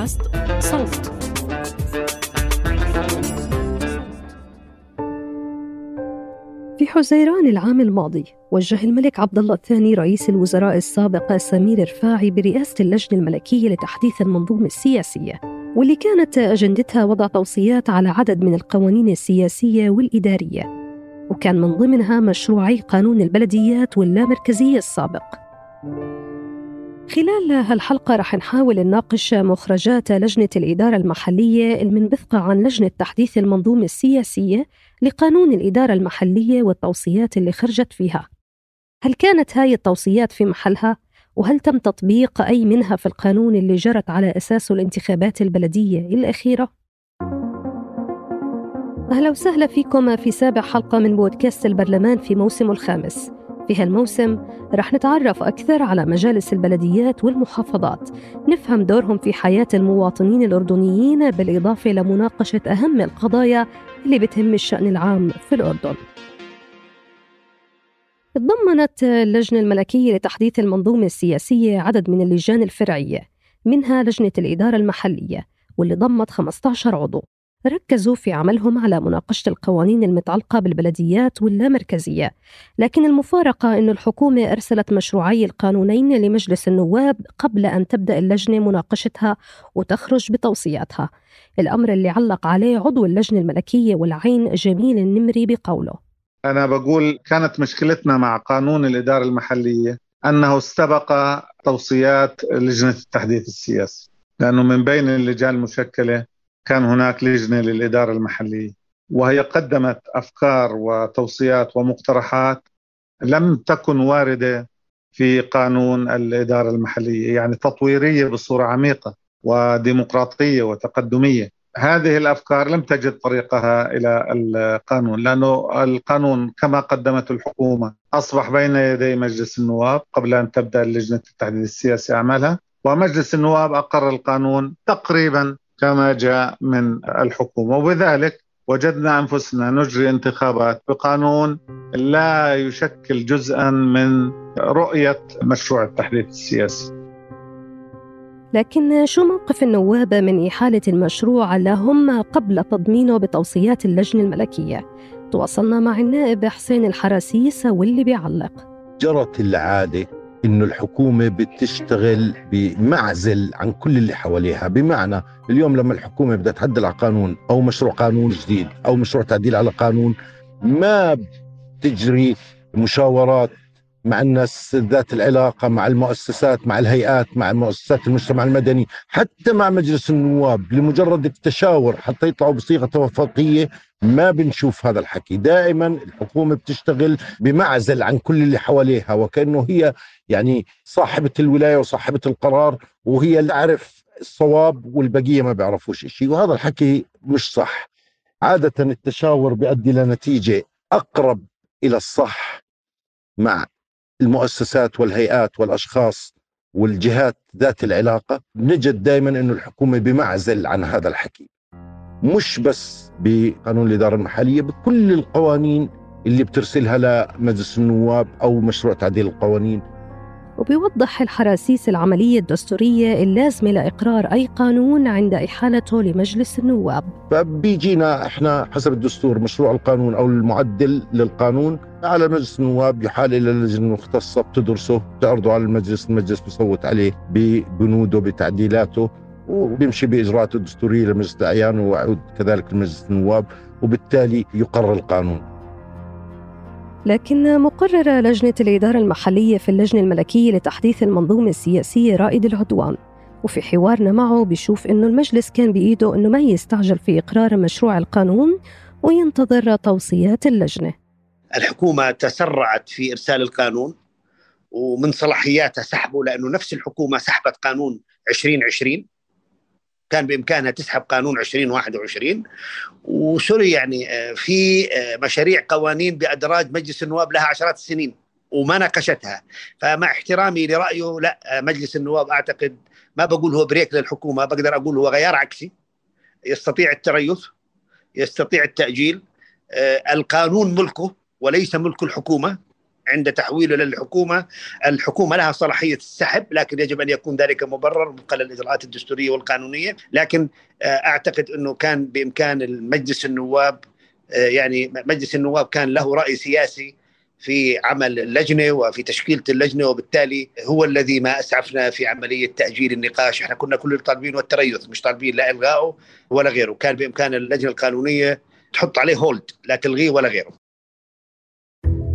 بودكاست صوت. في حزيران العام الماضي وجه الملك عبد الله الثاني رئيس الوزراء السابق سمير رفاعي برئاسة اللجنة الملكية لتحديث المنظومة السياسية واللي كانت أجندتها وضع توصيات على عدد من القوانين السياسية والإدارية وكان من ضمنها مشروعي قانون البلديات واللامركزية السابق. خلال هالحلقة رح نحاول نناقش مخرجات لجنة الإدارة المحلية المنبثقة عن لجنة تحديث المنظومة السياسية لقانون الإدارة المحلية والتوصيات اللي خرجت فيها هل كانت هاي التوصيات في محلها؟ وهل تم تطبيق أي منها في القانون اللي جرت على أساسه الانتخابات البلدية الأخيرة؟ أهلا وسهلا فيكم في سابع حلقة من بودكاست البرلمان في موسمه الخامس في هالموسم رح نتعرف أكثر على مجالس البلديات والمحافظات. نفهم دورهم في حياة المواطنين الأردنيين بالإضافة لمناقشة أهم القضايا اللي بتهم الشأن العام في الأردن. تضمنت اللجنة الملكية لتحديث المنظومة السياسية عدد من اللجان الفرعية منها لجنة الإدارة المحلية واللي ضمت 15 عضو. ركزوا في عملهم على مناقشة القوانين المتعلقة بالبلديات واللامركزية. لكن المفارقة أن الحكومة أرسلت مشروعي القانونين لمجلس النواب قبل أن تبدأ اللجنة مناقشتها وتخرج بتوصياتها. الأمر اللي علق عليه عضو اللجنة الملكية والعين جميل النمري بقوله. أنا بقول كانت مشكلتنا مع قانون الإدارة المحلية أنه استبق توصيات لجنة التحديث السياسي. لأنه من بين اللجان المشكلة كان هناك لجنة للإدارة المحلية وهي قدمت أفكار وتوصيات ومقترحات لم تكن واردة في قانون الإدارة المحلية يعني تطويرية بصورة عميقة وديمقراطية وتقدمية. هذه الأفكار لم تجد طريقها إلى القانون لأنه القانون كما قدمت الحكومة أصبح بين يدي مجلس النواب قبل أن تبدأ لجنه التحديد السياسي أعمالها ومجلس النواب أقر القانون تقريبا كما جاء من الحكومة وبذلك وجدنا أنفسنا نجري انتخابات بقانون لا يشكل جزءا من رؤية مشروع التحديث السياسي. لكن شو موقف النواب من إحالة المشروع لهم قبل تضمينه بتوصيات اللجنة الملكية؟ تواصلنا مع النائب حسين الحراسيس واللي بيعلق جرت العادة إنه الحكومة بتشتغل بمعزل عن كل اللي حواليها. بمعنى اليوم لما الحكومة بدها تعدل على قانون أو مشروع قانون جديد أو مشروع تعديل على قانون ما بتجري مشاورات مع الناس ذات العلاقة مع المؤسسات مع الهيئات مع مؤسسات المجتمع المدني حتى مع مجلس النواب لمجرد التشاور حتى يطلعوا بصيغة توافقية ما بنشوف هذا الحكي. دائما الحكومة بتشتغل بمعزل عن كل اللي حواليها وكأنه هي يعني صاحبة الولاية وصاحبة القرار وهي اللي تعرف الصواب والبقية ما بيعرفوش شيء وهذا الحكي مش صح. عادة التشاور بيؤدي لنتيجه أقرب إلى الصح مع المؤسسات والهيئات والأشخاص والجهات ذات العلاقة نجد دائما إنه الحكومة بمعزل عن هذا الحكي. مش بس بقانون الإدارة المحلية بكل القوانين اللي بترسلها لمجلس النواب أو مشروع تعديل القوانين. وبيوضح الحراسيس العملية الدستورية اللازمة لإقرار أي قانون عند إحالته لمجلس النواب. فبيجينا إحنا حسب الدستور مشروع القانون أو المعدل للقانون. على مجلس النواب يحال إلى اللجنه المختصه بتدرسه بتعرضه على المجلس المجلس بيصوت عليه ببنوده بتعديلاته وبيمشي بإجراءاته الدستورية لمجلس الأعيان ويعود كذلك لمجلس النواب وبالتالي يقرر القانون. لكن مقرر لجنة الإدارة المحلية في اللجنة الملكية لتحديث المنظومة السياسية رائد العدوان. وفي حوارنا معه بيشوف إنه المجلس كان بإيده إنه ما يستعجل في إقرار مشروع القانون وينتظر توصيات اللجنة. الحكومة تسرعت في إرسال القانون ومن صلاحياتها سحبه لأنه نفس الحكومة سحبت قانون 2020 كان بإمكانها تسحب قانون 2021 وسوري يعني آه، في آه، مشاريع قوانين بأدراج مجلس النواب لها عشرات السنين وما ناقشتها. فمع احترامي لرأيه لا آه، مجلس النواب أعتقد ما بقول هو brake للحكومة بقدر أقول هو غيار عكسي. يستطيع التريث يستطيع التأجيل القانون ملكه وليس ملك الحكومة. عند تحويله للحكومة، الحكومة لها صلاحية السحب لكن يجب أن يكون ذلك مبرر وفقا للاجراءات الدستورية والقانونية، لكن آه، أعتقد أنه كان بإمكان المجلس النواب آه، يعني مجلس النواب كان له رأي سياسي في عمل اللجنة وفي تشكيلة اللجنة وبالتالي هو الذي ما أسعفنا في عملية تأجيل النقاش، إحنا كنا كل طالبين والتريث مش طالبين لا الغائه ولا غيره، كان بإمكان اللجنة القانونية تحط عليه هولد لا تلغيه ولا غيره.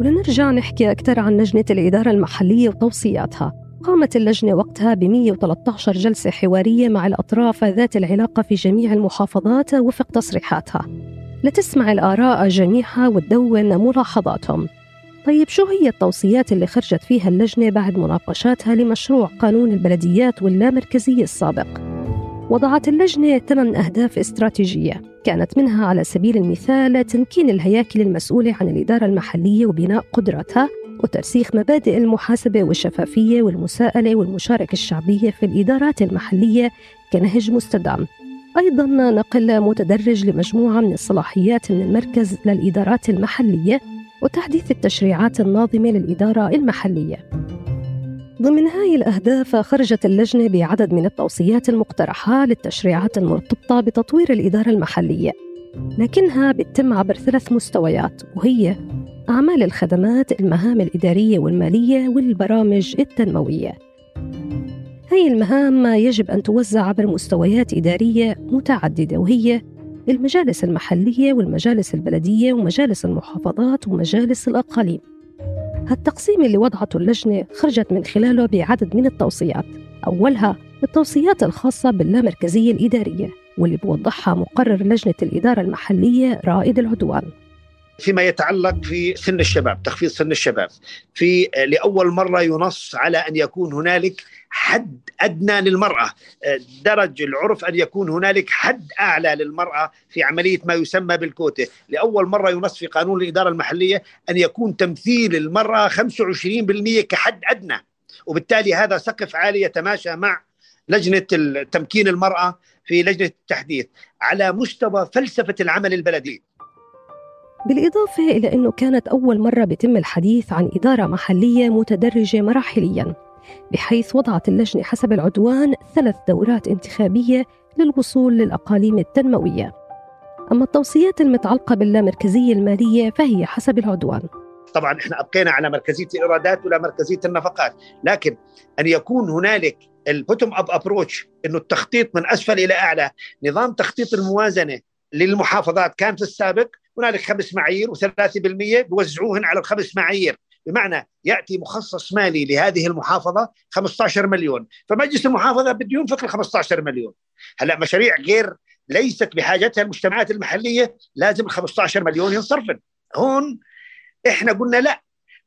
ولنرجع نحكي أكثر عن لجنة الإدارة المحلية وتوصياتها. قامت اللجنة وقتها ب 113 جلسة حوارية مع الأطراف ذات العلاقة في جميع المحافظات وفق تصريحاتها. لتسمع الآراء جميعها وتدون ملاحظاتهم. طيب شو هي التوصيات اللي خرجت فيها اللجنة بعد مناقشاتها لمشروع قانون البلديات واللامركزية السابق؟ وضعت اللجنة ثمان أهداف استراتيجية. كانت منها على سبيل المثال تمكين الهياكل المسؤولة عن الإدارة المحلية وبناء قدرتها وترسيخ مبادئ المحاسبة والشفافية والمساءلة والمشاركة الشعبية في الإدارات المحلية كنهج مستدام. أيضا نقل متدرج لمجموعة من الصلاحيات من المركز للإدارات المحلية وتحديث التشريعات الناظمة للإدارة المحلية. ضمن هاي الأهداف خرجت اللجنة بعدد من التوصيات المقترحة للتشريعات المرتبطة بتطوير الإدارة المحلية لكنها بتتم عبر ثلاث مستويات وهي أعمال الخدمات المهام الإدارية والمالية والبرامج التنموية. هاي المهام يجب أن توزع عبر مستويات إدارية متعددة وهي المجالس المحلية والمجالس البلدية ومجالس المحافظات ومجالس الأقاليم. هالتقسيم اللي وضعته اللجنة خرجت من خلاله بعدد من التوصيات. أولها التوصيات الخاصة باللامركزية الإدارية واللي بوضحها مقرر لجنة الإدارة المحلية رائد العدوان. فيما يتعلق في سن الشباب تخفيض سن الشباب. في لأول مرة ينص على أن يكون هنالك حد أدنى للمرأة. درج العرف أن يكون هنالك حد أعلى للمرأة في عملية ما يسمى بالكوته لأول مرة ينص في قانون الإدارة المحلية أن يكون تمثيل المرأة 25% كحد أدنى. وبالتالي هذا سقف عالي يتماشى مع لجنة تمكين المرأة في لجنة التحديث. على مستوى فلسفة العمل البلدي. بالإضافة إلى أنه كانت أول مرة بيتم الحديث عن إدارة محلية متدرجة مراحلياً بحيث وضعت اللجنة حسب العدوان ثلاث دورات انتخابية للوصول للأقاليم التنموية. أما التوصيات المتعلقة باللامركزية المالية فهي حسب العدوان. طبعا إحنا أبقينا على مركزية الإيرادات ولا مركزية النفقات، لكن أن يكون هنالك ال bottom up approach إنه التخطيط من أسفل إلى أعلى، نظام تخطيط الموازنة للمحافظات كان في السابق هنالك خمس معايير و3% بيوزعوهن على الخمس معايير. بمعنى يأتي مخصص مالي لهذه المحافظة 15 مليون. فمجلس المحافظة بده ينفق ال 15 مليون. هلأ مشاريع غير ليست بحاجتها المجتمعات المحلية لازم ال 15 مليون ينصرفن. هون إحنا قلنا لأ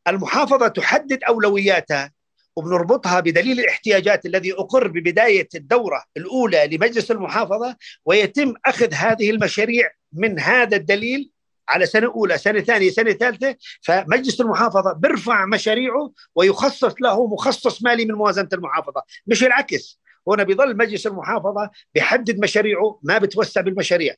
المحافظة تحدد أولوياتها وبنربطها بدليل الاحتياجات الذي أقر ببداية الدورة الأولى لمجلس المحافظة ويتم أخذ هذه المشاريع من هذا الدليل على سنة أولى سنة ثانية سنة ثالثة فمجلس المحافظة بيرفع مشاريعه ويخصص له مخصص مالي من موازنة المحافظة مش العكس. هنا بيظل مجلس المحافظة بيحدد مشاريعه ما بتوسع بالمشاريع.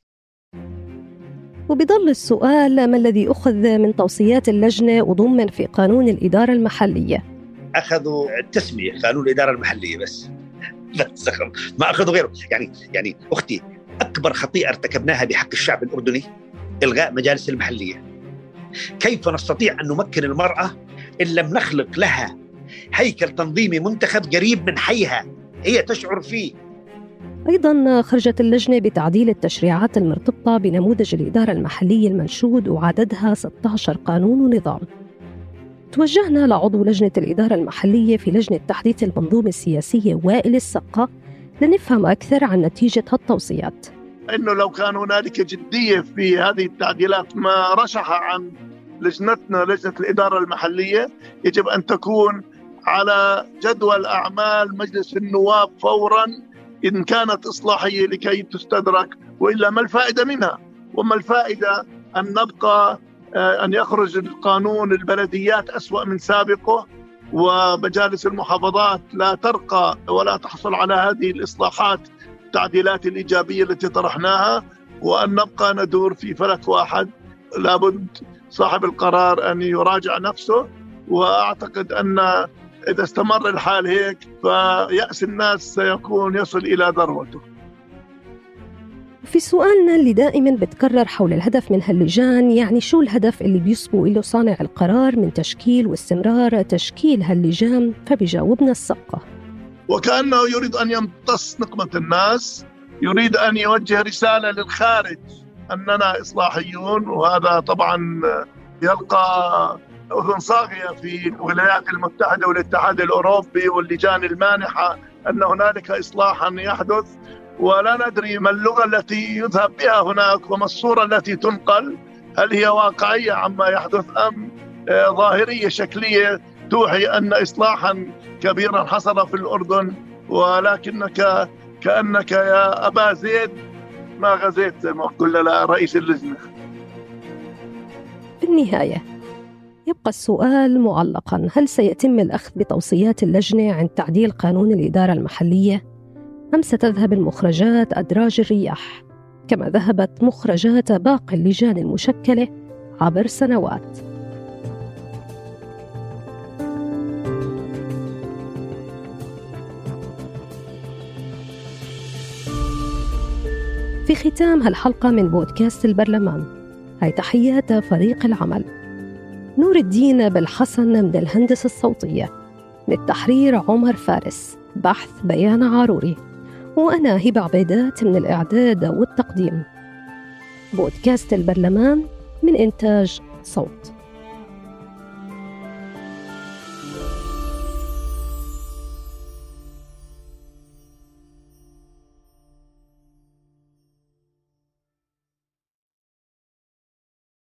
وبيظل السؤال ما الذي أخذ من توصيات اللجنة وضمن في قانون الإدارة المحلية؟ أخذوا التسمية قانون الإدارة المحلية بس. بس ما أخذوا غيره. يعني يعني أختي أكبر خطيئة ارتكبناها بحق الشعب الأردني إلغاء مجالس المحلية. كيف نستطيع أن نمكن المرأة إن لم نخلق لها هيكل تنظيمي منتخب قريب من حيها؟ هي تشعر فيه. أيضا خرجت اللجنة بتعديل التشريعات المرتبطة بنموذج الإدارة المحلية المنشود وعددها 16 قانون ونظام توجهنا لعضو لجنة الإدارة المحلية في لجنة تحديث المنظومة السياسية وائل السقة لنفهم أكثر عن نتيجة هالتوصيات إنه لو كان هنالك جدية في هذه التعديلات ما رشح عن لجنتنا لجنة الإدارة المحلية يجب أن تكون على جدول أعمال مجلس النواب فورا إن كانت إصلاحية لكي تستدرك وإلا ما الفائدة منها؟ وما الفائدة أن نبقى آه، أن يخرج القانون البلديات أسوأ من سابقه ومجالس المحافظات لا ترقى ولا تحصل على هذه الإصلاحات التعديلات الإيجابية التي طرحناها وأن نبقى ندور في فلك واحد. لابد صاحب القرار أن يراجع نفسه وأعتقد أن إذا استمر الحال هيك فيأس الناس سيكون يصل إلى ذروته. في سؤالنا اللي دائما بتكرر حول الهدف من هاللجان يعني شو الهدف اللي بيسبق له صانع القرار من تشكيل واستمرار تشكيل هاللجان؟ فبيجاوبنا السقة وكأنه يريد أن يمتص نقمة الناس يريد أن يوجه رسالة للخارج أننا إصلاحيون وهذا طبعا يلقى أذن صاغية في الولايات المتحدة والاتحاد الأوروبي واللجان المانحة أن هنالك إصلاحا يحدث. ولا ندري ما اللغة التي يذهب بها هناك وما الصورة التي تنقل هل هي واقعية عما يحدث أم آه، ظاهرية شكلية. توحي أن إصلاحا كبيرا حصل في الأردن ولكنك كأنك يا أبا زيد. ما غزيت زي ما قلنا رئيس اللجنة. في النهاية يبقى السؤال معلقا. هل سيتم الأخذ بتوصيات اللجنة عن تعديل قانون الإدارة المحلية؟ أم ستذهب المخرجات أدراج الرياح؟ كما ذهبت مخرجات باقي اللجان المشكلة عبر سنوات. ختام هالحلقة من بودكاست البرلمان. هاي تحيات فريق العمل. نور الدين بالحسن من الهندسة الصوتية. للتحرير عمر فارس. بحث بيان عاروري. وأنا هبة عبيدات من الإعداد والتقديم. بودكاست البرلمان من إنتاج صوت.